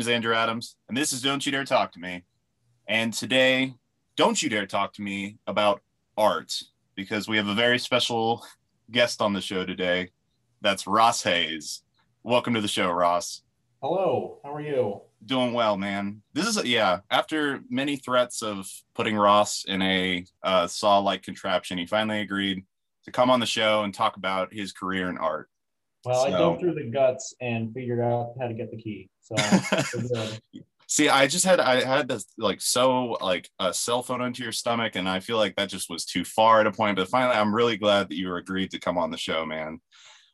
name is Andrew Adams, and this is Don't You Dare Talk to Me. And today, don't you dare talk to me about art because we have a very special guest on the show today. That's Ross Hayes. Welcome to the show, Ross. Hello, how are you? Doing well, man. This is, a, yeah, after many threats of putting Ross in a uh, saw like contraption, he finally agreed to come on the show and talk about his career in art. Well, I So- dove through the guts and figured out how to get the key. So. See, I just had I had this like so like a cell phone into your stomach, and I feel like that just was too far at a point. But finally, I'm really glad that you agreed to come on the show, man.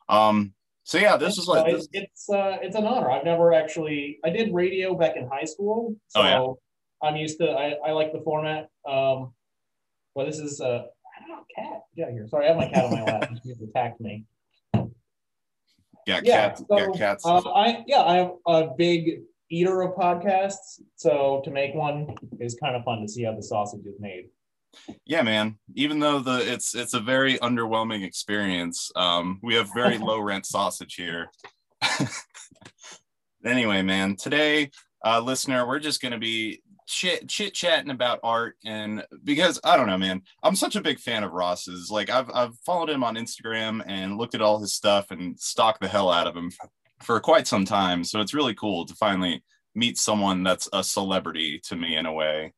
Um, so yeah, this is like it's it's, uh, it's an honor. I've never actually I did radio back in high school, so Oh, yeah. I'm used to I, I like the format. Um, well, this is uh, I don't know, cat. Get out here. Sorry, I have my cat on my lap. He just attacked me. Got Yeah, cats, so, got cats. Uh, I yeah, I'm a big eater of podcasts, so to make one is kind of fun to see how the sausage is made. yeah, man. Even though the it's it's a very underwhelming experience. Um, we have very low rent sausage here. anyway, man, today, uh, listener, we're just gonna be chit chit chatting about art and because I don't know, man, I'm such a big fan of Ross's. Like I've I've followed him on Instagram and looked at all his stuff and stalked the hell out of him for quite some time. So it's really cool to finally meet someone that's a celebrity to me in a way.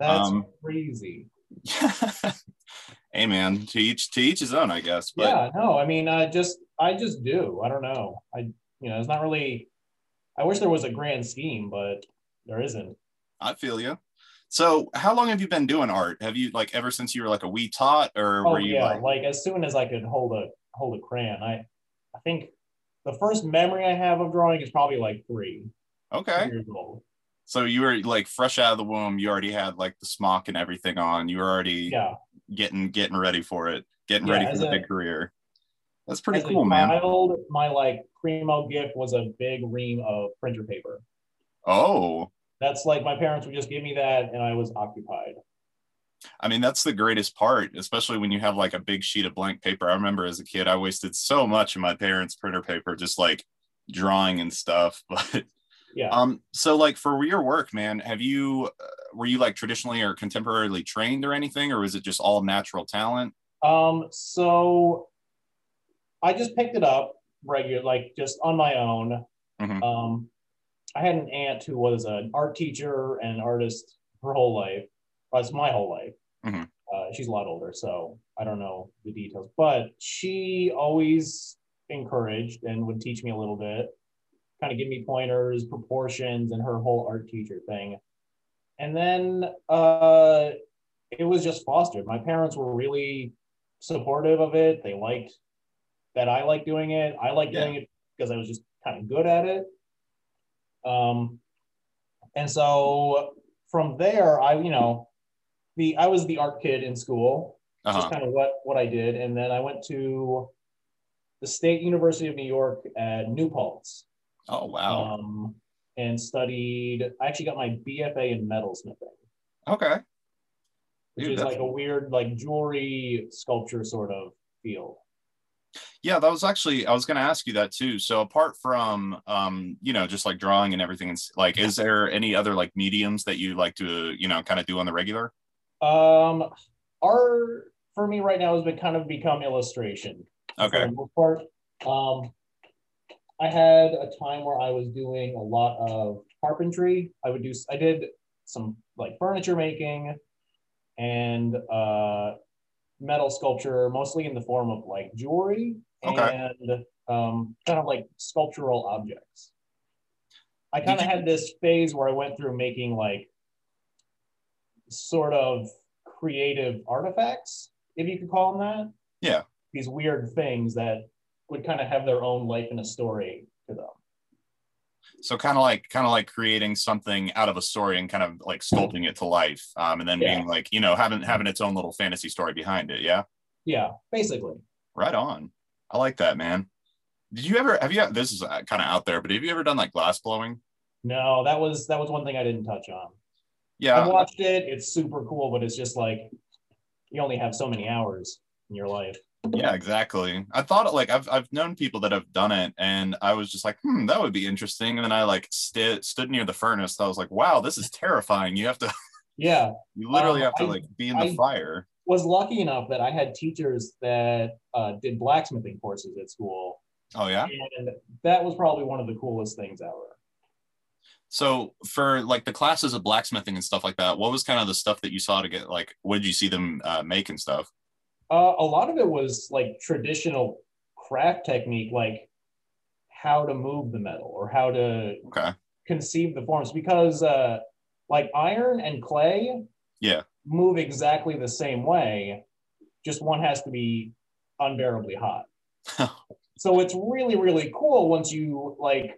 That's Um, crazy. hey man, to each to each his own, I guess. But yeah, no, I mean, I just, I just do. I don't know. I, you know, it's not really. I wish there was a grand scheme, but there isn't. I feel you. So, how long have you been doing art? Have you like ever since you were like a wee tot, or Oh were you yeah, like like as soon as I could hold a hold a crayon, I, I think the first memory I have of drawing is probably like three okay? years old. So you were like fresh out of the womb. You already had like the smock and everything on. You were already Yeah, getting getting ready for it, getting Yeah, ready for the a- big career. That's pretty cool, man. child, my like primo gift was a big ream of printer paper. Oh, That's like my parents would just give me that, and I was occupied. I mean, that's the greatest part, especially when you have like a big sheet of blank paper. I remember as a kid, I wasted so much of my parents' printer paper just like drawing and stuff. But Yeah. um, so like for your work, man, have you uh, were you like traditionally or contemporarily trained or anything, or was it just all natural talent? Um, so I just picked it up regular, like just on my own. Mhm. Um, I had an aunt who was an art teacher and an artist her whole life. Well, it's my whole life. Mhm. Uh, she's a lot older, so I don't know the details, but she always encouraged and would teach me a little bit, kind of give me pointers, proportions, and her whole art teacher thing. And then uh, it was just fostered. My parents were really supportive of it. They liked that I liked doing it. I liked Yeah. doing it because I was just kind of good at it. Um, and so from there, I, you know, the I was the art kid in school. Uh-huh. Just kind of what what I did, and then I went to the State University of New York at New Paltz Oh wow. um, and studied. I actually got my BFA in metalsmithing, okay. which Dude, is that's- like a weird, like jewelry sculpture sort of field. Yeah, that was actually I was going to ask you that too. So apart from um, you know, just like drawing and everything, like, is there any other like mediums that you like to you know kind of do on the regular? Um, art for me right now has been kind of become illustration. Okay. For the most part. Um, I had a time where I was doing a lot of carpentry. I would do, I did some like furniture making and uh, metal sculpture, mostly in the form of like jewelry Okay. and um, kind of like sculptural objects. I kind of you- had this phase where I went through making like sort of creative artifacts, if you could call them that. Yeah. These weird things that would kind of have their own life and a story to them. So kind of like kind of like creating something out of a story and kind of like sculpting it to life, um, and then Yeah. being like you know having having its own little fantasy story behind it. Yeah. Yeah, basically. Right on. I like that, man. Did you ever have you? This is kind of out there, but have you ever done like glass blowing? No, that was that was one thing I didn't touch on. Yeah. I watched it. It's super cool, but it's just like you only have so many hours. In your life. Yeah, exactly. I thought like I've I've known people that have done it, and I was just like, hmm, that would be interesting. And then I like st- stood near the furnace. I was like, wow, this is terrifying. You have to, Yeah, you literally Um, have to I- like be in the I- fire. was lucky enough that I had teachers that uh, did blacksmithing courses at school, Oh yeah. and that was probably one of the coolest things ever. So for like the classes of blacksmithing and stuff like that, what was kind of the stuff that you saw to get like? What did you see them uh, make and stuff? Uh, a lot of it was like traditional craft technique, like how to move the metal or how to Okay. conceive the forms, because uh, like iron and clay Yeah. move exactly the same way, just one has to be unbearably hot. so it's really, really cool once you like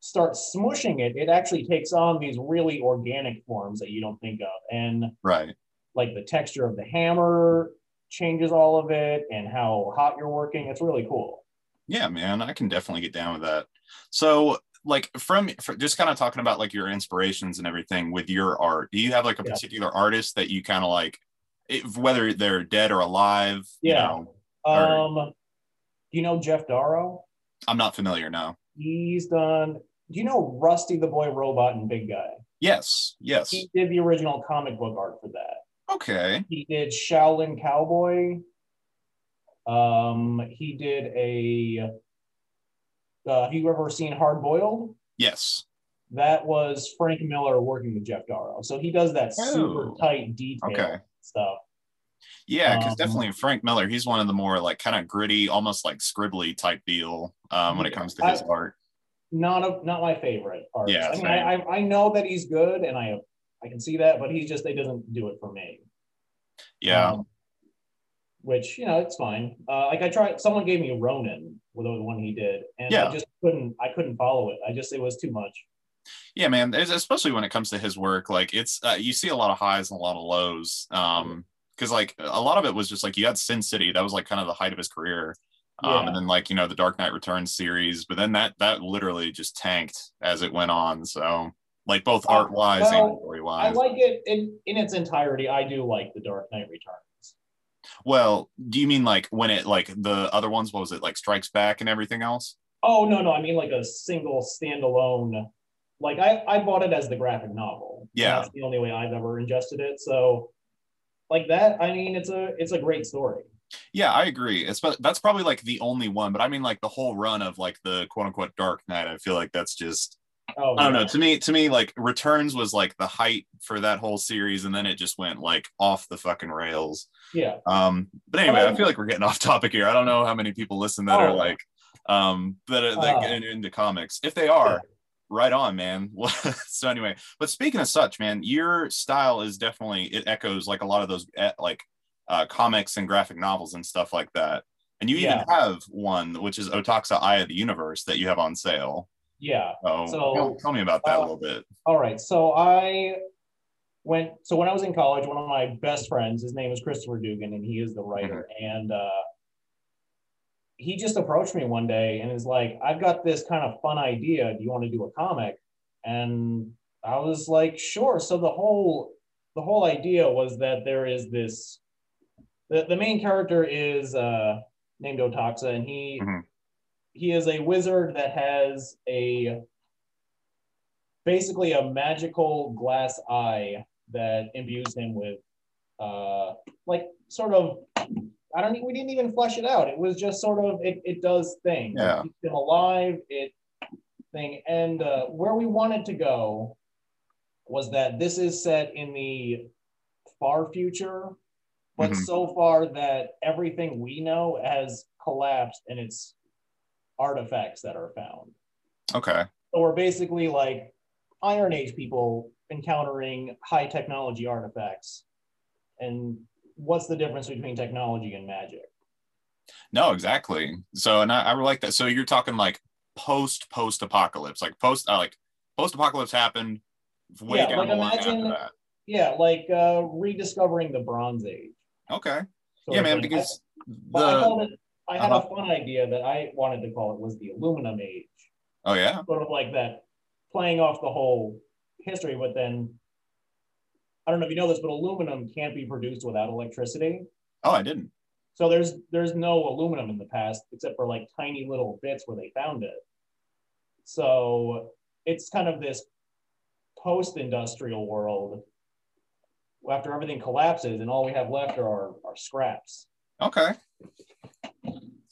start smushing it, it actually takes on these really organic forms that you don't think of. And Right. like the texture of the hammer changes all of it and how hot you're working. It's really cool. Yeah, man, I can definitely get down with that. So, like, from for just kind of talking about like your inspirations and everything with your art, do you have like a Yeah. particular artist that you kind of like, if, whether they're dead or alive? you Yeah. know? Um, do you know Geof Darrow? I'm not familiar No. He's done. Do you know Rusty the Boy Robot and Big Guy? Yes, yes. He did the original comic book art for that. Okay. He did Shaolin Cowboy. Um, he did a. Uh, have you ever seen Hard Boiled? Yes. That was Frank Miller working with Geof Darrow. So he does that super Oh. tight detail Okay. stuff. Yeah, because Um, definitely Frank Miller, he's one of the more like kind of gritty, almost like scribbly type deal um, when it comes to his I- art. Not a not my favorite artist. Yeah, I mean. I, I I know that he's good, and I I can see that, but he just he doesn't do it for me. Yeah. Um, which you know it's fine. Uh, like I tried, someone gave me Ronin with the one he did, and Yeah. I just couldn't. I couldn't follow it. I just it was too much. yeah man especially when it comes to his work like it's uh, you see a lot of highs and a lot of lows um because like a lot of it was just like you had sin city that was like kind of the height of his career um Yeah. and then like you know the dark knight returns series but then that that literally just tanked as it went on so like both Uh, art wise well, and story wise. I like it in in its entirety. I do like the Dark Knight Returns. well do you mean like when it like the other ones what was it like strikes back and everything else Oh no, no, I mean like a single standalone. Like I, I bought it as the graphic novel. Yeah. that's the only way I've ever ingested it. So, like that, I mean, it's a it's a great story. yeah i agree it's but that's probably like the only one but i mean like the whole run of like the quote unquote dark knight i feel like that's just Oh, I don't yeah. know. To me, to me, like Returns was like the height for that whole series, and then it just went like off the fucking rails. Yeah, Um, but anyway, I Um, feel like we're getting off topic here. I don't know how many people listen that are Oh. like um that are like Uh. in- into comics. If they are, right on, man. so anyway, but speaking of such, man, your style is definitely it echoes like a lot of those like uh, comics and graphic novels and stuff like that. And you even Yeah. have one, which is Otaxa Eye of the Universe, that you have on sale. Yeah. So, So, tell, tell me about that a uh, little bit. All right. So I went. So when I was in college, one of my best friends, his name is Christopher Dugan, and he is the writer. And uh, he just approached me one day and is like, "I've got this kind of fun idea. Do you want to do a comic?" And I was like, "Sure." So the whole the whole idea was that there is this. The, the main character is uh, named Otaxa, and he Mhm. He is a wizard that has a basically a magical glass eye that imbues him with uh like sort of I don't we didn't even flesh it out. It was just sort of it, it does things. Yeah. It keeps him alive, it thing. And uh, where we wanted to go was that this is set in the far future, but Mhm. so far that everything we know has collapsed and it's artifacts that are found. Okay. So we're basically like Iron Age people encountering high technology artifacts. And what's the difference between technology and magic? No, exactly. So, and I, I like that. So you're talking like post post apocalypse, like post uh, like post apocalypse happened way Yeah, down like the line imagine- after Yeah, like uh, rediscovering the Bronze Age. Okay. sort yeah, man. Because I, but I the called it. I had Uh-huh. a fun idea that I wanted to call it was the aluminum age, oh yeah, sort of like that, playing off the whole history. But then, I don't know if you know this, but aluminum can't be produced without electricity. oh I didn't. So there's there's no aluminum in the past except for like tiny little bits where they found it. So it's kind of this post-industrial world after everything collapses and all we have left are our scraps. Okay.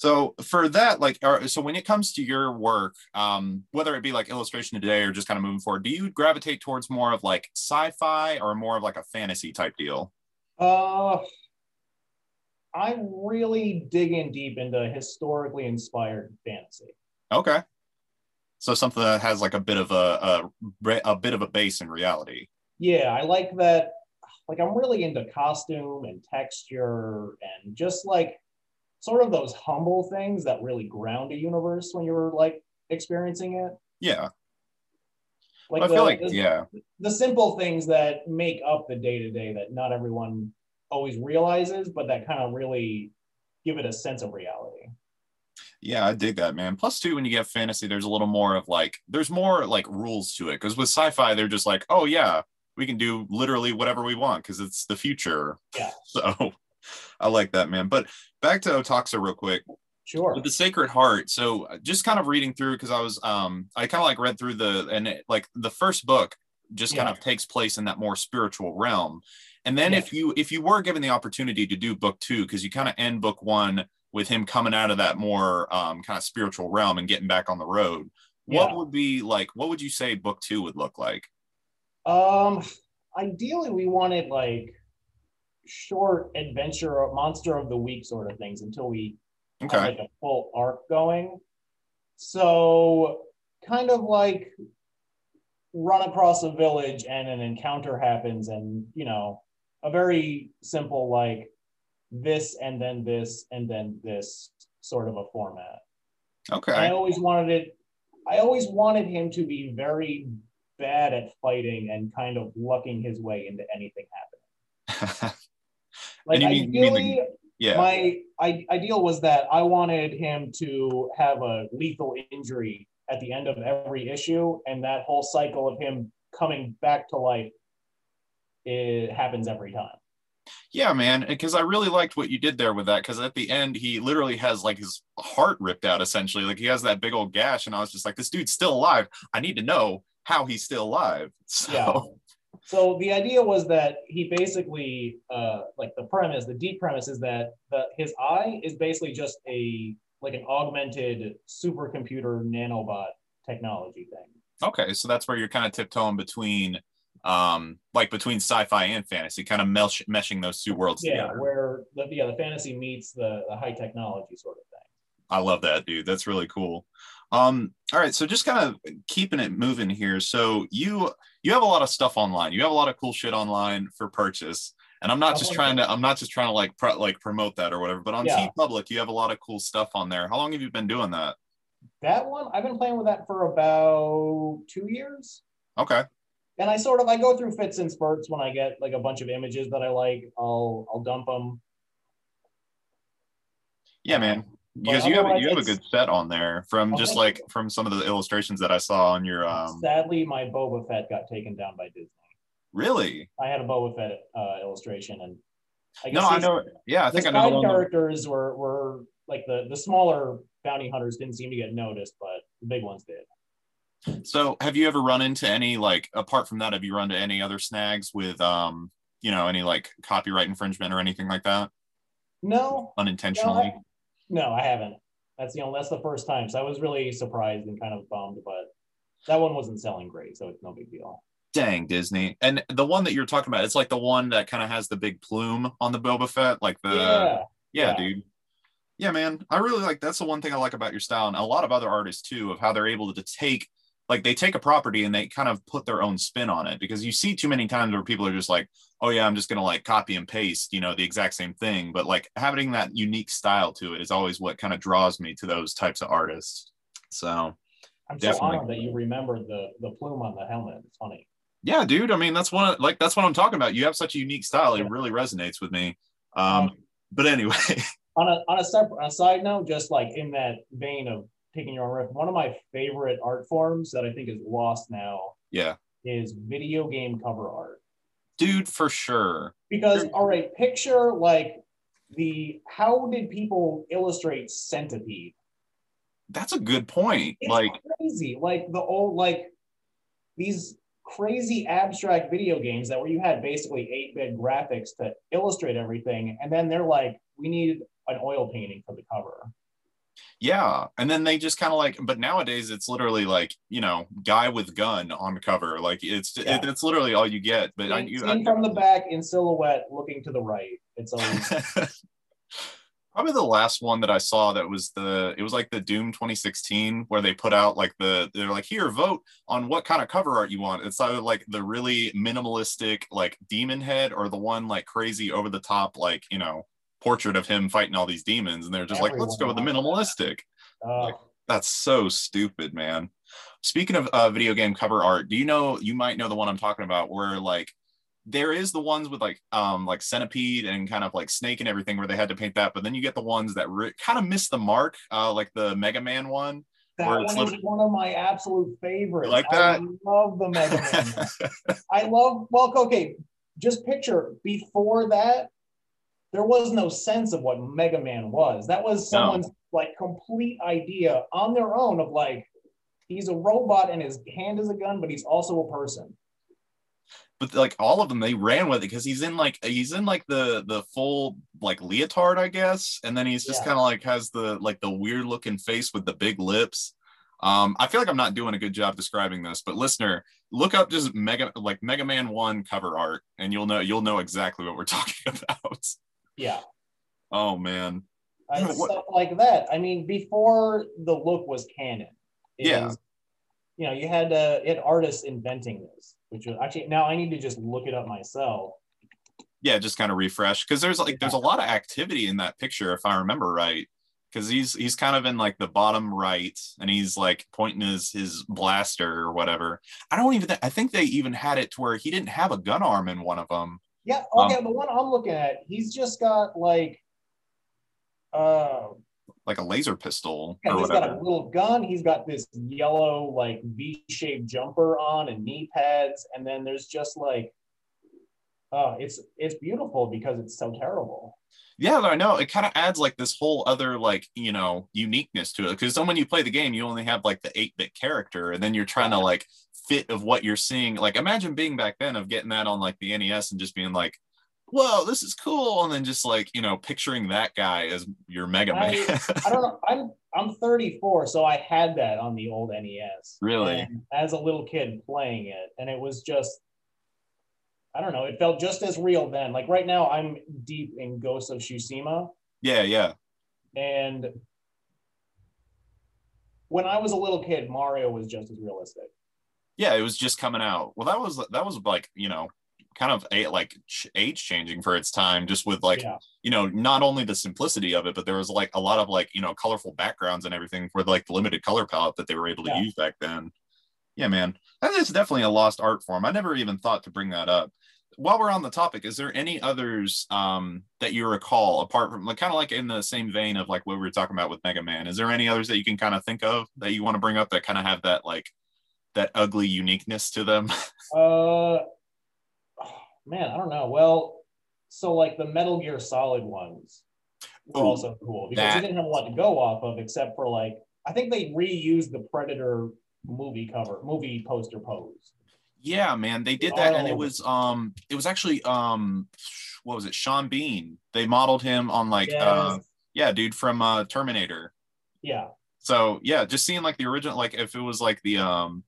So for that, like, so when it comes to your work, um, whether it be like illustration today or just kind of moving forward, do you gravitate towards more of like sci-fi or more of like a fantasy type deal? Uh, I'm really digging deep into historically inspired fantasy. Okay. So something that has like a bit of a, a a bit of a base in reality. Yeah, I like that. Like I'm really into costume and texture and just like sort of those humble things that really ground a universe when you're like experiencing it. Yeah. Like I the, feel like the, yeah. the simple things that make up the day to day that not everyone always realizes, but that kind of really give it a sense of reality. Yeah, I dig that, man. Plus, too, when you get fantasy, there's a little more of like, there's more like rules to it. Because with sci-fi, they're just like, oh yeah, we can do literally whatever we want because it's the future. Yeah. So I like that, man. But back to Otoxa real quick. Sure. With the Sacred Heart. So just kind of reading through because I was um I kind of like read through the and it, like the first book just kind of takes place in that more spiritual realm. And then Yeah. if you if you were given the opportunity to do book two, because you kind of end book one with him coming out of that more um, kind of spiritual realm and getting back on the road, what Yeah. would be like? What would you say book two would look like? Um, ideally, we wanted like short adventure or monster of the week sort of things until we have like a full arc going. So, kind of like run across a village and an encounter happens, and you know, a very simple like this and then this and then this sort of a format. Okay. I always wanted it. I always wanted him to be very bad at fighting and kind of lucking his way into anything happening. Like you mean- you mean the- yeah. my I, ideal was that I wanted him to have a lethal injury at the end of every issue, and that whole cycle of him coming back to life it happens every time. Yeah, man, because I really liked what you did there with that. Because at the end, he literally has like his heart ripped out, essentially. Like he has that big old gash, and I was just like, this dude's still alive. I need to know how he's still alive. So, Yeah. So the idea was that he basically, uh, like the premise, the deep premise is that the, his eye is basically just a like an augmented supercomputer nanobot technology thing. okay, so that's where you're kind of tiptoeing between, um, like between sci-fi and fantasy, kind of mesh- meshing those two worlds Yeah, together. where the yeah the fantasy meets the, the high technology sort of thing. I love that, dude. That's really cool. Um, all right, so just kind of keeping it moving here. So you you have a lot of stuff online. You have a lot of cool shit online for purchase. And I'm not just trying to I'm not just trying to like pro, like promote that or whatever, but on Yeah. TeePublic, you have a lot of cool stuff on there. How long have you been doing that? That one I've been playing with that for about two years. Okay. and I sort of I go through fits and spurts when I get like a bunch of images that I like. I'll I'll dump them. Yeah, man. Because you have a, you have a good set on there from Oh, just like from some of the illustrations that I saw on your um Sadly, my Boba Fett got taken down by Disney. really. I had a Boba Fett uh, illustration, and I guess No, I know. Yeah, I think I know the characters were were like the the smaller bounty hunters didn't seem to get noticed, but the big ones did. So, have you ever run into any like apart from that? Have you run into any other snags with um, you know, any like copyright infringement or anything like that No, unintentionally? no, I haven't. That's the only that's the first time. So I was really surprised and kind of bummed, but that one wasn't selling great, so it's no big deal. Dang, Disney! And the one that you're talking about, it's like the one that kind of has the big plume on the Boba Fett, like the yeah. yeah, Yeah. dude. Yeah, man. I really like that's the one thing I like about your style, and a lot of other artists too, of how they're able to take like they take a property and they kind of put their own spin on it because you see too many times where people are just like, oh yeah, I'm just gonna like copy and paste, you know, the exact same thing. But like having that unique style to it is always what kind of draws me to those types of artists. So I'm so Definitely. honored that you remember the the plume on the helmet. It's funny. yeah, dude. I mean, that's one of, like that's what I'm talking about. You have such a unique style; it really resonates with me. Um, but anyway, on a on a separate on a side note, just like in that vein of taking your own riff, one of my favorite art forms that I think is lost now yeah, is video game cover art. Dude, for sure. Because all right, picture like the how did people illustrate Centipede? That's a good point. It's like crazy. Like the old like these crazy abstract video games that where you had basically 8-bit graphics to illustrate everything, and then they're like, we need an oil painting for the cover. Yeah, and then they just kind of like but nowadays it's literally like, you know, guy with gun on cover. Like it's Yeah. it, it's literally all you get. But I, Seen- you, seen from the back in silhouette, looking to the right. It's always Probably the last one that I saw that was the it was like the Doom 2016 where they put out like the they're like here vote on what kind of cover art you want. It's either like the really minimalistic like demon head or the one like crazy over the top like you know portrait of him fighting all these demons and they're just like let's go with the Everyone minimalistic. uh, That's so stupid, man. Speaking of uh, video game cover art, do you know you might know the one I'm talking about where like there is the ones with like um like centipede and kind of like snake and everything where they had to paint that, but then you get the ones that re- kind of miss the mark, uh like the Mega Man one. that one is literally- one of my absolute favorites. like that? I love the Mega Man. I love well, okay. Just picture before that, there was no sense of what Mega Man was. That was No. someone's like complete idea on their own of like he's a robot and his hand is a gun, but he's also a person. but like all of them they ran with it because he's in like he's in like the the full like leotard i guess and then he's just Yeah. kind of like has the like the weird looking face with the big lips um i feel like i'm not doing a good job describing this but listener look up just mega like mega man 1 cover art and you'll know you'll know exactly what we're talking about Yeah. oh man stuff like that. I mean, before the look was canon, Yeah. was- you know, you had uh, you had artists inventing this, which was actually now I need to just look it up myself. yeah just kind of refresh because there's like there's a lot of activity in that picture if i remember right because he's he's kind of in like the bottom right and he's like pointing his his blaster or whatever i don't even th- i think they even had it to where he didn't have a gun arm in one of them Yeah, Um, okay, the one I'm looking at, he's just got like, uh, like a laser pistol yeah, he's got a little gun. He's got this yellow like V-shaped jumper on and knee pads, and then there's just like, oh, it's it's beautiful because it's so terrible. yeah i know it kind of adds like this whole other like you know uniqueness to it because then when you play the game you only have like the 8-bit character and then you're trying to like fit of what you're seeing like imagine being back then of getting that on like the nes and just being like whoa this is cool and then just like you know picturing that guy as your mega man I don't know. I'm I'm 34, so I had that on the old NES. Really? As a little kid playing it, and it was just, I don't know. It felt just as real then. Like right now, I'm deep in Ghost of Tsushima, yeah yeah and when I was a little kid, Mario was just as realistic. Yeah it was just coming out. Well that was that was like you know kind of a like age changing for its time just with like yeah, you know not only the simplicity of it but there was like a lot of like you know colorful backgrounds and everything for like the limited color palette that they were able to Yeah. use back then. Yeah man. That is definitely a lost art form. I never even thought to bring that up. While we're on the topic is there any others um that you recall apart from like kind of like in the same vein of like what we were talking about with mega man? Is there any others that you can kind of think of that you want to bring up that kind of have that like that ugly uniqueness to them uh, man, I don't know. Well, so like the Metal Gear Solid ones were Ooh, also cool because that- you didn't have a lot to go off of except for like I think they reused the Predator movie cover, movie poster pose. Yeah, man, they did that, and it Oh. was um, it was actually um, what was it? Sean Bean. They modeled him on like uh, yeah, dude from uh, Terminator. yeah, So yeah, just seeing like the original, like if it was like the um,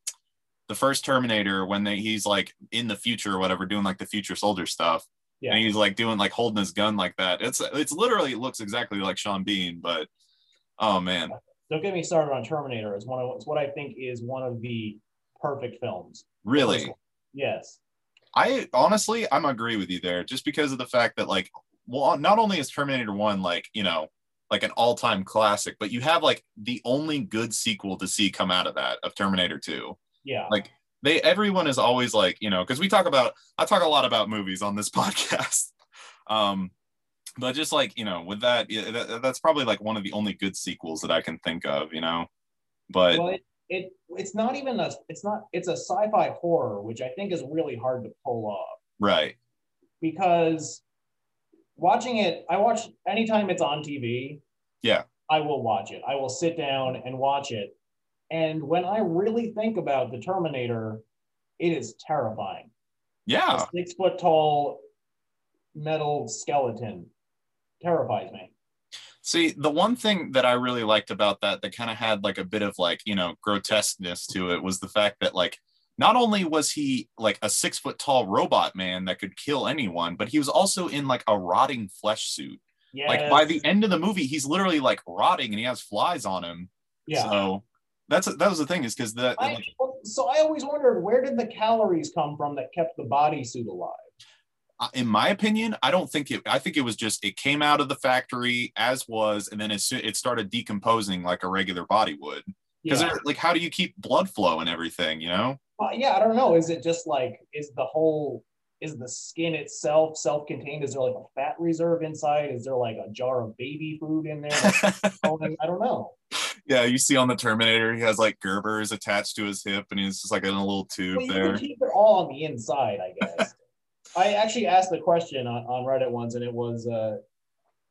the first Terminator when they he's like in the future or whatever, doing like the future soldier stuff, yeah. and he's like doing like holding his gun like that. It's it's literally it looks exactly like Sean Bean, but oh man, Don't get me started on Terminator. It's one of it's what I think is one of the perfect films. really. Yes. I honestly, I'm agree with you there, just because of the fact that like, well, not only is Terminator One like you know like an all-time classic, but you have like the only good sequel to see come out of that of Terminator Two. Yeah. Like they, everyone is always like you know because we talk about I talk a lot about movies on this podcast, um, but just like you know with that, yeah, that that's probably like one of the only good sequels that I can think of, you know. But well, it, it it's not even a it's not it's a sci-fi horror, which I think is really hard to pull off right, because watching it, I watch anytime it's on TV. Yeah. I will watch it. I will sit down and watch it. And when I really think about the Terminator, it is terrifying. Yeah. A six foot tall metal skeleton terrifies me. See, the one thing that I really liked about that that kind of had like a bit of like, you know, grotesqueness to it was the fact that like not only was he like a six foot tall robot man that could kill anyone, but he was also in like a rotting flesh suit. Yeah. Like by the end of the movie, he's literally like rotting and he has flies on him. yeah. So that's that was the thing is because the I, so I always wondered where did the calories come from that kept the bodysuit alive? in my opinion, I don't think it. I think it was just it came out of the factory as was, and then it it started decomposing like a regular body would. Because Yeah. like, how do you keep blood flow and everything? You know? Uh, yeah, I don't know. Is it just like is the whole is the skin itself self-contained? Is there like a fat reserve inside? Is there like a jar of baby food in there? I don't know. Yeah, you see on the Terminator, he has like Gerbers attached to his hip, and he's just like in a little tube Well, there. keep it all on the inside, I guess. I actually asked the question on, on Reddit once, and it was uh,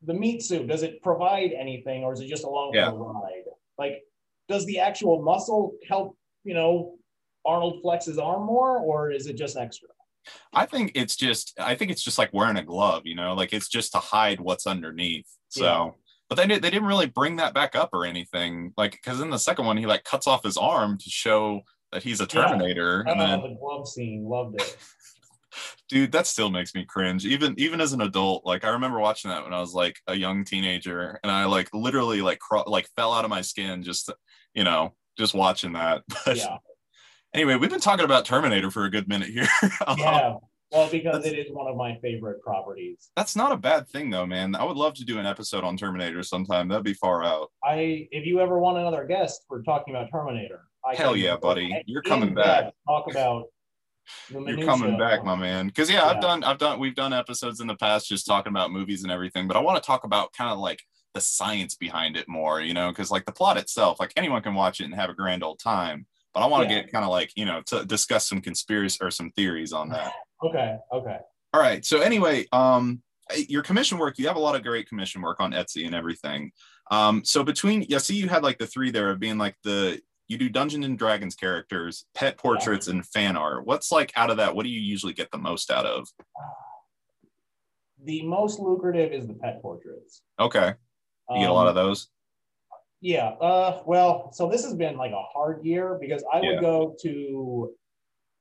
the meat suit. Does it provide anything, or is it just along Yeah. for the ride? Like, does the actual muscle help? You know, Arnold flex his arm more, or is it just extra? I think it's just I think it's just like wearing a glove, you know, like it's just to hide what's underneath. So Yeah. But they, did- they didn't really bring that back up or anything. Like because in the second one he like cuts off his arm to show that he's a Yeah. Terminator. I And then the glove scene. Loved it. dude, that still makes me cringe. Even even as an adult, like I remember watching that when I was like a young teenager and I like literally like craw- like fell out of my skin just you know, just watching that. But Yeah, anyway, we've been talking about Terminator for a good minute here. Yeah. Well, because it is one of my favorite properties. That's not a bad thing though, man. I would love to do an episode on Terminator sometime. That'd be far out. I, if you ever want another guest for talking about Terminator, I Hell yeah, buddy. You're coming back. Talk about You're coming back, my man. Because yeah, I've done, I've done, we've done episodes in the past just talking about movies and everything. But I want to talk about kind of like the science behind it more, you know, because like the plot itself, like anyone can watch it and have a grand old time. But I want to Yeah. get kind of like you know to discuss some conspiracy or some theories on that. Okay, okay. All right. So anyway, um, your commission work, you have a lot of great commission work on Etsy and everything. Um, so between, yeah, see, you had like the three there of being like the you do Dungeons and Dragons characters, pet portraits, and fan art. What's like out of that? What do you usually get the most out of? The most lucrative is the pet portraits. Okay, you get a lot of Um, those. Yeah. Uh. Well, so this has been like a hard year because I would Yeah. go to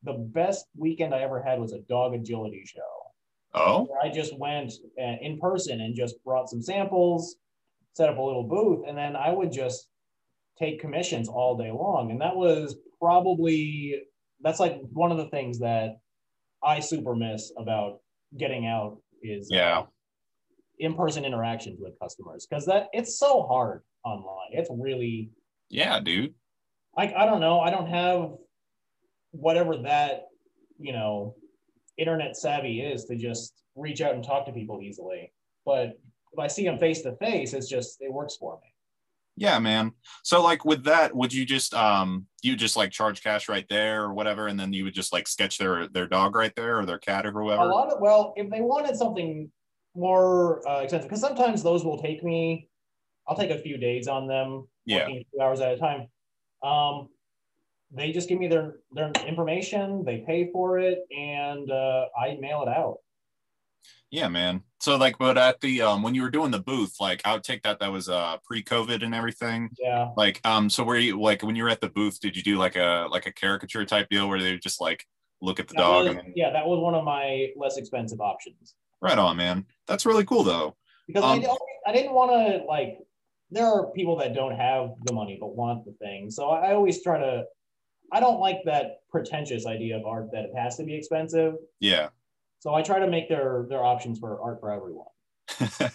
the best weekend I ever had was a dog agility show. Oh, I just went uh, in person and just brought some samples, set up a little booth, and then I would just take commissions all day long. And that was probably that's like one of the things that I super miss about getting out is uh, Yeah. in-person interactions with customers because that it's so hard online. It's really yeah, dude. like I don't know. I don't have whatever that you know internet savvy is to just reach out and talk to people easily. But if I see them face to face, it's just it works for me. Yeah, man. So like with that, would you just um you just like charge cash right there or whatever, and then you would just like sketch their their dog right there or their cat or whoever? A lot of well, if they wanted something more uh, expensive, because sometimes those will take me. I'll take a few days on them, Yeah. two hours at a time. Um, they just give me their their information, they pay for it, and uh, I mail it out. Yeah, man. So like, but at the um when you were doing the booth, like I would take that that was uh pre-COVID and everything. Yeah. Like um, so where you like when you were at the booth, did you do like a like a caricature type deal where they would just like look at the That dog? was- and yeah, that was one of my less expensive options Right on, man. That's really cool though. because Um, I, I didn't want to like. There are people that don't have the money but want the thing, so I always try to. I don't like that pretentious idea of art that it has to be expensive. Yeah. So I try to make their their options for art for everyone.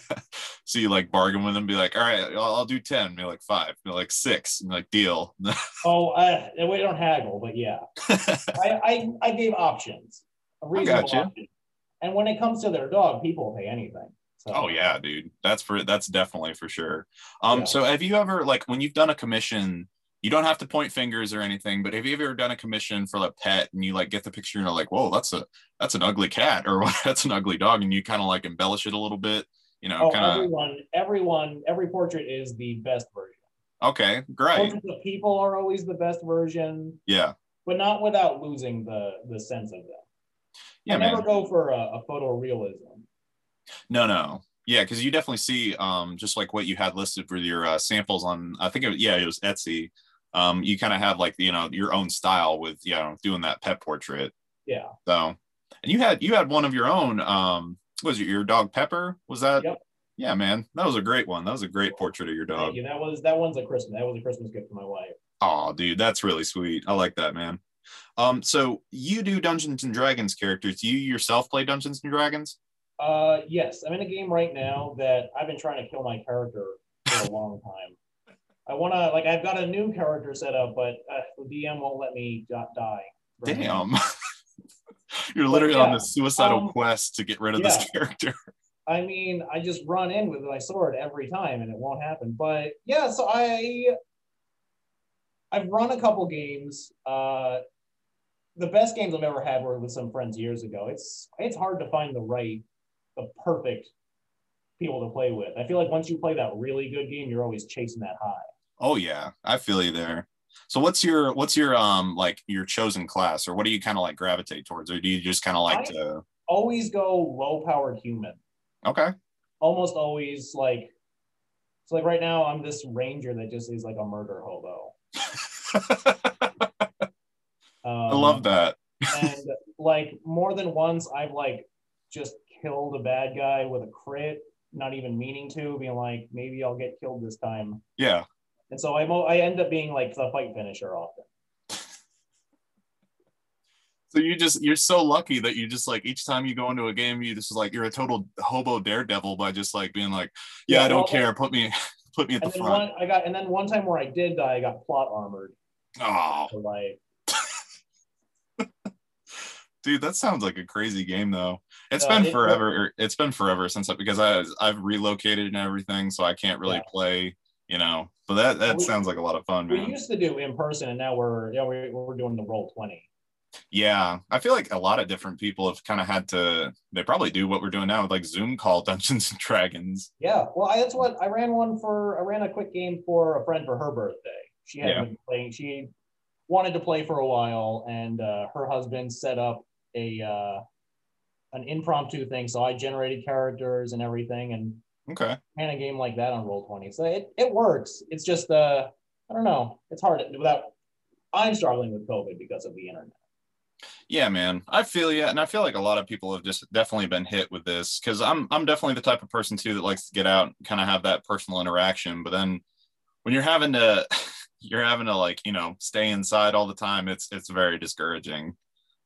so you like bargain with them, be like, all right, I'll, I'll do ten. Be like five. Be like six. Like deal. Oh, uh, we don't haggle, but yeah, I I, I gave options, a reasonable gotcha. option. And when it comes to their dog, people pay anything. So, Oh yeah, dude. That's for that's definitely for sure. Um, Yeah. so have you ever like when you've done a commission, you don't have to point fingers or anything, but have you ever done a commission for a pet and you like get the picture and you're like, whoa, that's a that's an ugly cat or that's an ugly dog, and you kind of like embellish it a little bit, you know, Oh, kind of everyone, everyone, every portrait is the best version. okay, great. Portraits of people are always the best version, Yeah. but not without losing the the sense of them. Yeah, I man. never go for a, a photorealism. No, no. Yeah, because you definitely see um just like what you had listed for your uh, samples on I think it was, yeah, it was Etsy. Um, you kind of have like you know your own style with you know doing that pet portrait. Yeah. So and you had you had one of your own, um, was it your dog Pepper? Was that Yep. yeah, man. That was a great one. That was a great portrait of your Thank dog. you. That was that one's a Christmas. That was a Christmas gift for my wife. Oh, dude, that's really sweet. I like that, man. Um, so you do Dungeons and Dragons characters. Do you yourself play Dungeons and Dragons? Uh, yes, I'm in a game right now that I've been trying to kill my character for a long time. I want to like I've got a new character set up, but uh, the DM won't let me die. right. Damn. You're literally on yeah, the suicidal um, quest to get rid of yeah. this character. I mean, I just run in with my sword every time, and it won't happen. But yeah, so I I've run a couple games. Uh, the best games I've ever had were with some friends years ago. It's it's hard to find the right, the perfect people to play with. I feel like once you play that really good game, you're always chasing that high. Oh yeah, I feel you there. So what's your what's your um like your chosen class or what do you kind of like gravitate towards or do you just kind of like I- to Always go low powered human. Okay. Almost always like. So like right now, I'm this ranger that just is like a murder hobo. I Um, love that. and like more than once i've like just killed a bad guy with a crit not even meaning to being like maybe i'll get killed this time Yeah. And so i mo- i end up being like the fight finisher often So you just you're so lucky that you just like each time you go into a game you just like you're a total hobo daredevil by just like being like yeah, Yeah, I don't well, care put me put me at the front. one i got and then one time where i did die i got plot armored Oh, so like dude, that sounds like a crazy game though. It's Uh, been it- forever. It's been forever since I, because I I've relocated and everything, so I can't really Yeah. play. You know, but that that We- sounds like a lot of fun, we man. used to do in person and now we're yeah we're, we're doing the roll 20 Yeah, I feel like a lot of different people have kind of had to. They probably do what we're doing now with like Zoom call Dungeons and Dragons. yeah well I, that's what i ran one for i ran a quick game for a friend for her birthday she had Yeah. been playing she wanted to play for a while and uh, her husband set up a uh, an impromptu thing so i generated characters and everything and Okay. ran a game like that on roll 20 so it, it works it's just uh i don't know it's hard without i'm struggling with covid because of the internet Yeah, man, I feel you, and I feel like a lot of people have just definitely been hit with this because I'm I'm definitely the type of person too that likes to get out, and kind of have that personal interaction. But then when you're having to, you're having to like you know stay inside all the time. It's it's very discouraging.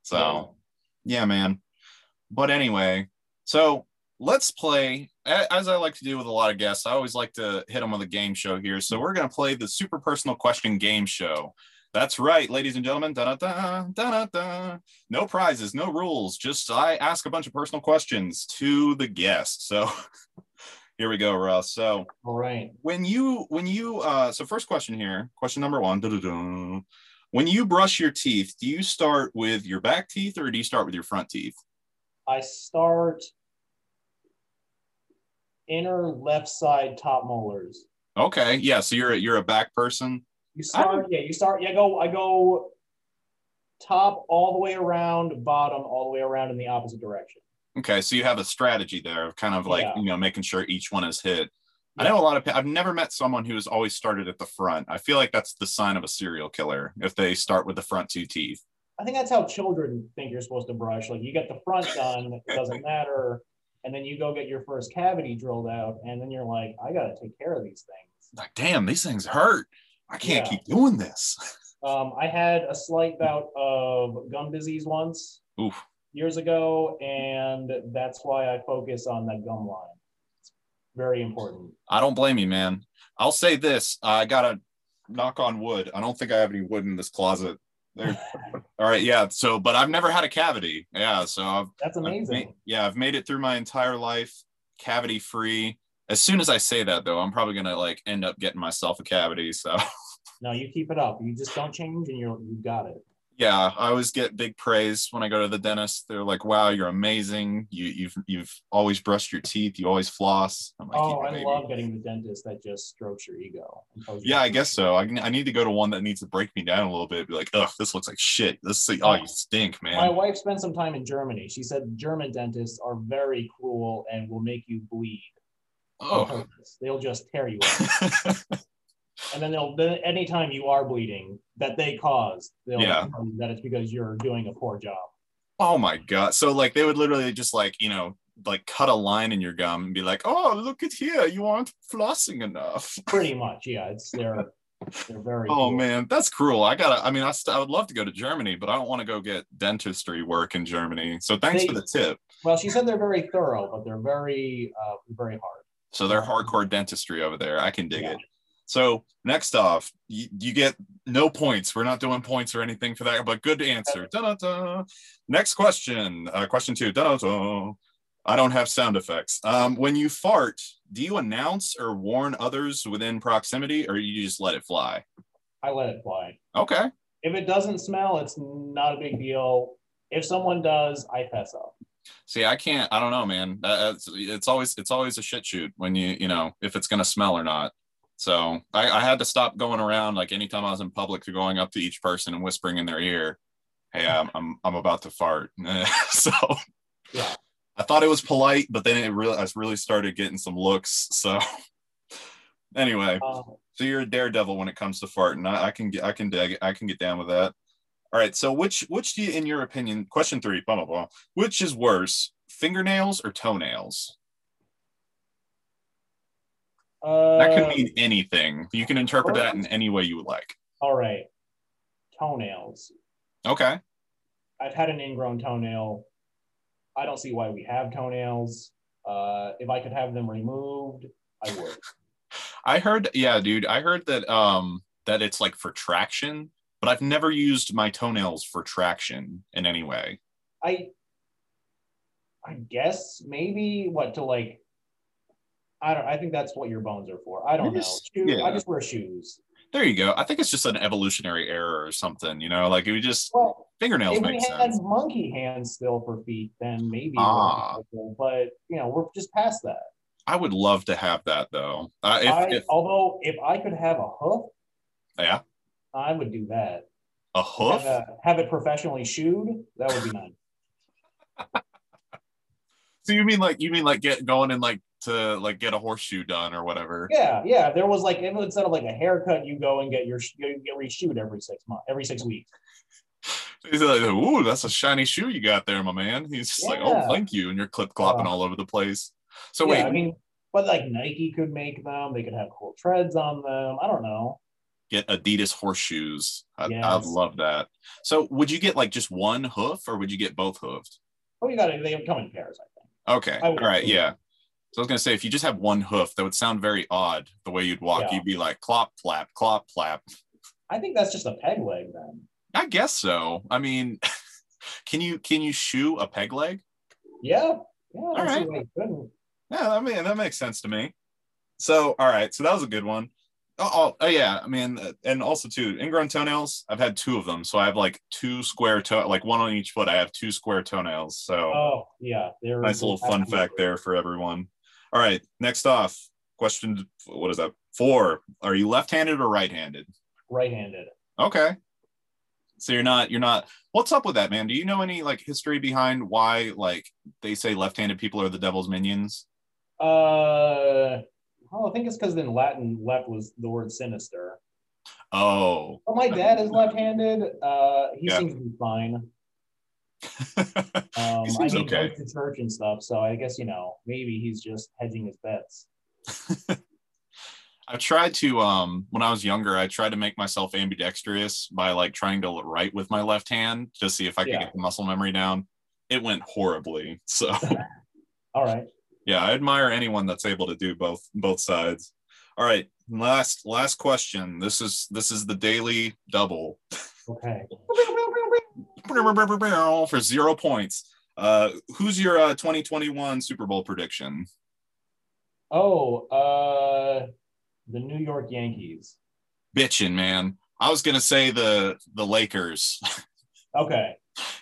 So yeah, man. But anyway, so let's play. As I like to do with a lot of guests, I always like to hit them with a game show here. So we're gonna play the super personal question game show. That's right, ladies and gentlemen. Da da da da. No prizes, no rules. Just I ask a bunch of personal questions to the guest. So here we go, Russ. So all right when you when you uh so first question here, question number one. da-da-da. When you brush your teeth, do you start with your back teeth or do you start with your front teeth? i start inner left side top molars Okay, yeah. So you're a, you're a back person. You start, yeah, you start, yeah, go, I go top all the way around, bottom all the way around in the opposite direction. Okay, so you have a strategy there of kind of like Yeah. you know making sure each one is hit. I know a lot of. I've never met someone who has always started at the front. I feel like that's the sign of a serial killer if they start with the front two teeth. I think that's how children think you're supposed to brush. Like you get the front done, it doesn't matter. And then you go get your first cavity drilled out, and then you're like, I gotta take care of these things. Like, damn, these things hurt. I can't Yeah. keep doing this. Um, I had a slight bout of gum disease once Oof. years ago, and that's why I focus on that gum line. It's very important. I don't blame you, man. I'll say this: I gotta knock on wood. I don't think I have any wood in this closet. There. All right, yeah. So, but I've never had a cavity. Yeah, so I've That's I've amazing. made- yeah, I've made it through my entire life cavity free. As soon as I say that, though, I'm probably gonna like end up getting myself a cavity. So, No, you keep it up. You just don't change, and you're you got it. Yeah, I always get big praise when I go to the dentist. They're like, "Wow, you're amazing. You, you've you've always brushed your teeth. You always floss." I'm like, Oh, "Yeah, I baby." love getting the dentist that just strokes your ego. and tells you Yeah, I guess so. I, I need to go to one that needs to break me down a little bit. Be like, "Ugh, this looks like shit. This oh, you stink, man My wife spent some time in Germany. She said German dentists are very cruel and will make you bleed. Oh. They'll just tear you up. and then they'll then anytime you are bleeding that they caused, they'll Yeah. that it's because you're doing a poor job. oh my god. So like, they would literally just like you know like cut a line in your gum and be like, "Oh, look at here. You aren't flossing enough." Pretty much, yeah. It's they're they're very Oh cruel. man, that's cruel. I gotta. I mean, I, st- I would love to go to Germany, but I don't want to go get dentistry work in Germany. So thanks They- for the tip. Well, she said they're very thorough, but they're very uh very hard. So they're hardcore dentistry over there. I can dig Yeah. it. So next off, you, you get no points. We're not doing points or anything for that, but good answer. Da-da-da. Next question. Uh, question two. Da-da-da. I don't have sound effects. Um, when you fart, do you announce or warn others within proximity, or you just let it fly? I let it fly. Okay. If it doesn't smell, it's not a big deal. If someone does, I fess up. See, I can't. I don't know, man. Uh, it's, it's always it's always a shit shoot when you you know if it's gonna smell or not. So I, I had to stop going around like anytime I was in public to going up to each person and whispering in their ear, "Hey, I'm I'm, I'm about to fart." so Yeah. I thought it was polite, but then it really I really started getting some looks. So anyway, Uh, so you're a daredevil when it comes to farting. I, I can get I can dig. I can get down with that. All right. So which which do you, in your opinion, question three, blah blah blah, which is worse, fingernails or toenails? Uh, That could mean anything. You can interpret that in any way you would like. all right. Toenails. Okay. I've had an ingrown toenail. I don't see why we have toenails. Uh, if I could have them removed, I would. I heard, yeah, dude. I heard that um that it's like for traction, but I've never used my toenails for traction in any way. I I guess maybe what to like I don't I think that's what your bones are for. I don't know. Yes, Shoe, yeah. I just wear shoes. There you go. I think it's just an evolutionary error or something, you know, like it would just Well, fingernails if we make had sense. monkey hands still for feet, then maybe. Ah. But you know, we're just past that. I would love to have that though. Uh, if, I, if although if I could have a hoof, yeah, I would do that. a Have, hoof. a- have it professionally shoed. That would be nice. So you mean like you mean like get going and like to like get a horseshoe done or whatever? Yeah, yeah. There was like instead of like a haircut, you go and get your you get reshoot every six months, every six weeks. He's like, "Ooh, that's a shiny shoe you got there, my man." He's just like, "Oh, thank you," and you're clip clopping Uh, all over the place. So yeah, wait, I mean, but like Nike could make them. They could have cool treads on them. I don't know. get Adidas horseshoes. I, I love that. So would you get like just one hoof or would you get both hoofed? Oh, you got to. They come in pairs, I think. Okay, I all right, yeah. So I was gonna say if you just have one hoof, that would sound very odd. The way you'd walk, Yeah. you'd be like clop, flap, clop, flap. I think that's just a peg leg then. I guess so. I mean, can you can you shoe a peg leg? Yeah, yeah. See right. why you couldn't. Yeah, I mean that makes sense to me. So, all right, so that was a good one. Oh, oh, oh, yeah, I mean, uh, and also too, ingrown toenails. I've had two of them, so I have like two square toe, like one on each foot. I have two square toenails. So Oh, yeah. Nice little fun fact there for everyone. All right, next off, question. What is that? Four. Are you left-handed or right-handed? Right-handed. Okay. So you're not you're not what's up with that, man? Do you know any like history behind why like they say left-handed people are the devil's minions? Uh, well, I think it's because in Latin, left was the word sinister. Oh. But my dad is left-handed. Uh, he Yeah. seems to be fine. Um, I mean, okay. goes to church and stuff. So I guess you know maybe he's just hedging his bets. I tried to um when I was younger, I tried to make myself ambidextrous by like trying to write with my left hand to see if I could Yeah. get the muscle memory down. It went horribly. So All right. yeah, I admire anyone that's able to do both both sides. All right, last last question. This is this is the daily double Okay. For zero points. Uh, who's your uh, 2021 Super Bowl prediction? Oh, uh, the New York Yankees. bitching, man. I was gonna say the the Lakers. Okay.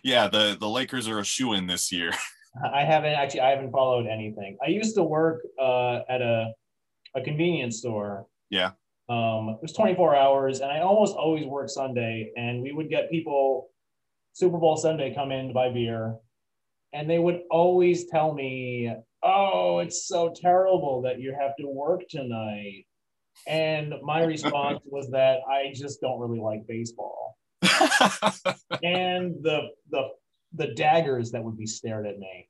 yeah, the the Lakers are a shoe in this year. I haven't actually. I haven't followed anything. I used to work uh, at a a convenience store. Yeah. Um, it was 24 hours, and I almost always work Sunday. And we would get people Super Bowl Sunday come in to buy beer, and they would always tell me, "Oh, it's so terrible that you have to work tonight." And my response was that I just don't really like baseball. and the the the daggers that would be stared at me.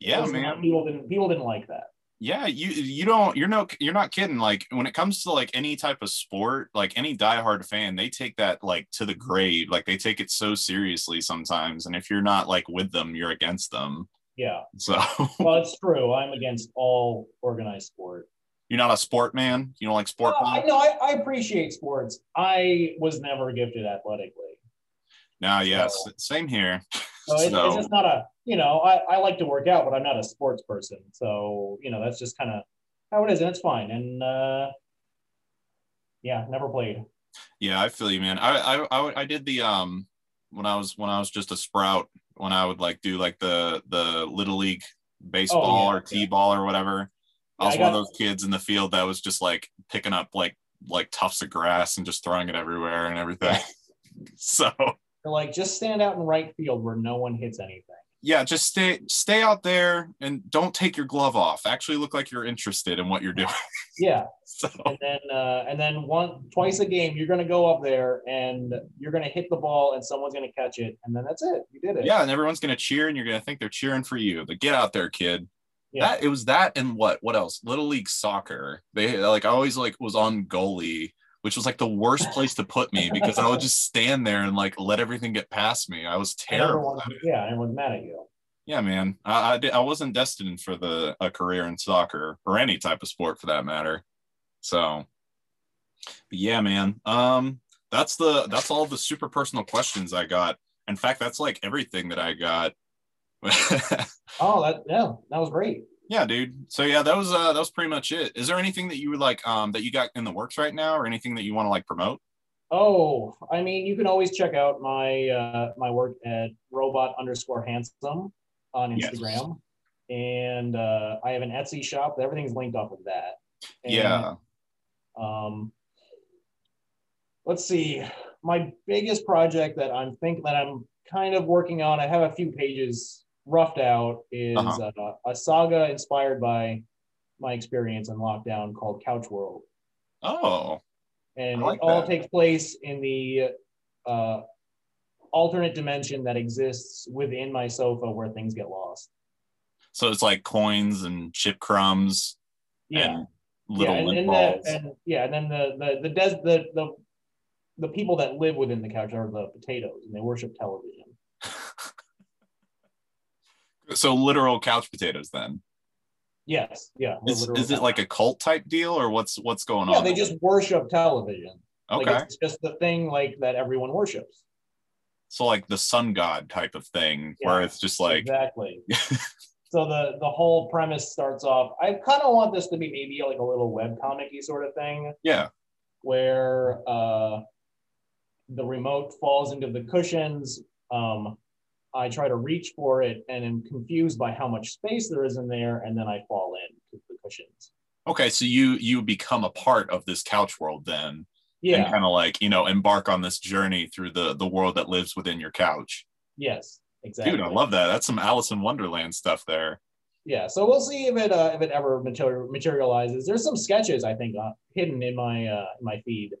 yeah, Those- man. People didn't people didn't like that. Yeah, you you don't you're no you're not kidding. Like when it comes to like any type of sport, like any diehard fan, they take that like to the grave. Like they take it so seriously sometimes. And if you're not like with them, you're against them. Yeah. So Well, it's true. I'm against all organized sport. you're not a sport man. You don't like sport. I ball? I, I appreciate sports. I was never gifted athletically. No, yes So- same here. So it's, So- it's just not a, you know, I, I like to work out, but I'm not a sports person. So, you know, that's just kind of how it is. And it's fine. And uh, yeah, never played. Yeah, I feel you, man. I, I I I did the um when I was when I was just a sprout when I would like do like the the little league baseball Oh, yeah, or t-ball or whatever. I was I one of those kids in the field that was just like picking up like like tufts of grass and just throwing it everywhere and everything. so They're like, just stand out in right field where no one hits anything. yeah, just stay stay out there and don't take your glove off. Actually look like you're interested in what you're doing. Yeah. so and then uh, and then one twice a game you're going to go up there and you're going to hit the ball and someone's going to catch it and then that's it you did it yeah, and everyone's gonna cheer and you're gonna think they're cheering for you. But get out there, kid. yeah That it was that and what? What else? Little League soccer. They like I always like was on goalie, which was like the worst place to put me because I would just stand there and like let everything get past me. I was terrible. everyone's, yeah everyone's mad at you Yeah, man. I I, I wasn't destined for the a career in soccer or any type of sport for that matter. So, but yeah, man. Um, that's the that's all the super personal questions I got. In fact, that's like everything that I got. oh that yeah that was great Yeah, dude. So yeah, that was uh that was pretty much it. Is there anything that you would like um that you got in the works right now or anything that you want to like promote? oh i mean you can always check out my uh, my work at robot underscore handsome on Yes. instagram and uh, i have an etsy shop everything's linked off of that And, yeah. Um, let's see. My biggest project that I'm thinking that I'm kind of working on. I have a few pages roughed out. Is Uh-huh. uh, a saga inspired by my experience in lockdown called Couch World, Oh. and like it all that. takes place in the uh, alternate dimension that exists within my sofa where things get lost. So it's like coins and chip crumbs Yeah. and little yeah, and, and, balls. the, and yeah, and then the the the, des- the the the people that live within the couch are the potatoes, and they worship television. So literal couch potatoes then. Yes, yeah. Is, is it like a cult type deal or what's what's going Yeah, on? they just worship television. okay. Like it's just the thing like that everyone worships. so like the sun god type of thing where it's just like exactly. so the the whole premise starts off. I kind of want this to be maybe like a little web comic-y sort of thing. yeah. where uh, the remote falls into the cushions. Um, I try to reach for it and am confused by how much space there is in there, and then I fall into the cushions. Okay, so you you become a part of this couch world then yeah, and kind of like, you know, embark on this journey through the the world that lives within your couch. yes, exactly. Dude, I love that. That's some Alice in Wonderland stuff there. Yeah, so we'll see if it uh, if it ever material, materializes. There's some sketches I think uh, hidden in my uh, in my feed.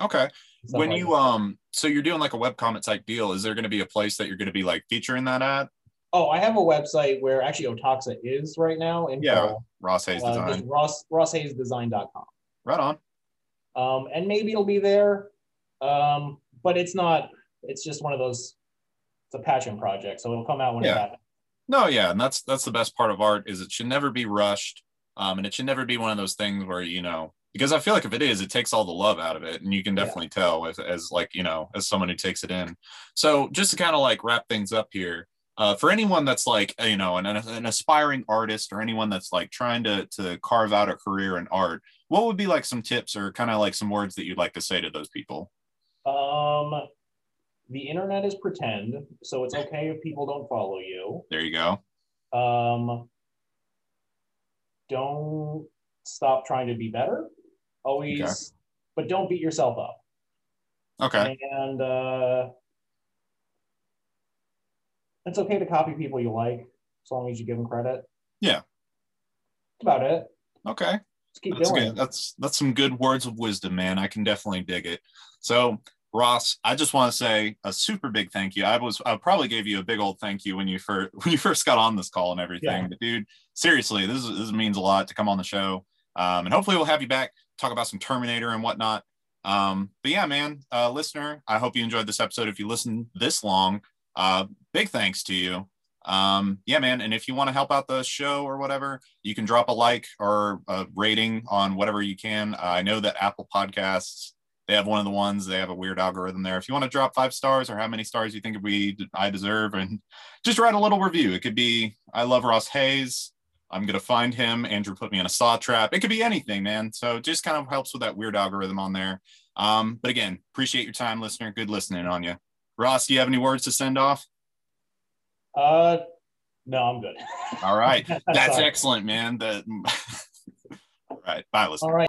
Okay. when like you that. um so you're doing like a web webcomic type deal, is there going to be a place that you're going to be like featuring that at? oh, I have a website where actually Otaxa is right now. Info, Yeah, Ross Hayes uh, design. Ross RossHayesDesign.com. right on. um, and maybe it'll be there. Um, but it's not. It's just one of those. It's a passion project, so it'll come out when Yeah. it happens. No, yeah, and that's that's the best part of art is it should never be rushed, um, and it should never be one of those things where you know because I feel like if it is, it takes all the love out of it, and you can Yeah. definitely tell as as like you know as someone who takes it in. So just to kind of like wrap things up here, uh, for anyone that's like you know an, an aspiring artist or anyone that's like trying to to carve out a career in art, what would be like some tips or kind of like some words that you'd like to say to those people? Um, the internet is pretend, so it's okay if people don't follow you. There you go. Um, don't stop trying to be better. Always, Okay. but don't beat yourself up. Okay. And uh, it's okay to copy people you like as long as you give them credit. Yeah. That's about it. Okay. That's doing good. That's that's some good words of wisdom, man. I can definitely dig it. So, Ross, I just want to say a super big thank you. I was I probably gave you a big old thank you when you first when you first got on this call and everything. Yeah. But dude, seriously, this is, this means a lot to come on the show. Um, and hopefully we'll have you back talk about some Terminator and whatnot. Um, but yeah, man, uh, listener, I hope you enjoyed this episode. If you listened this long, uh, big thanks to you. Um, yeah, man. And if you want to help out the show or whatever, you can drop a like or a rating on whatever you can. Uh, I know that Apple Podcasts, they have one of the ones, they have a weird algorithm there. If you want to drop five stars or how many stars you think we I deserve, and just write a little review. It could be, I love Ross Hayes. I'm gonna find him. Andrew put me in a saw trap. It could be anything, man. So it just kind of helps with that weird algorithm on there. Um, but again, appreciate your time, listener. Good listening on you. Ross, do you have any words to send off? Uh, no, I'm good. All right. That's excellent, man. That all right. Bye, listener. All right.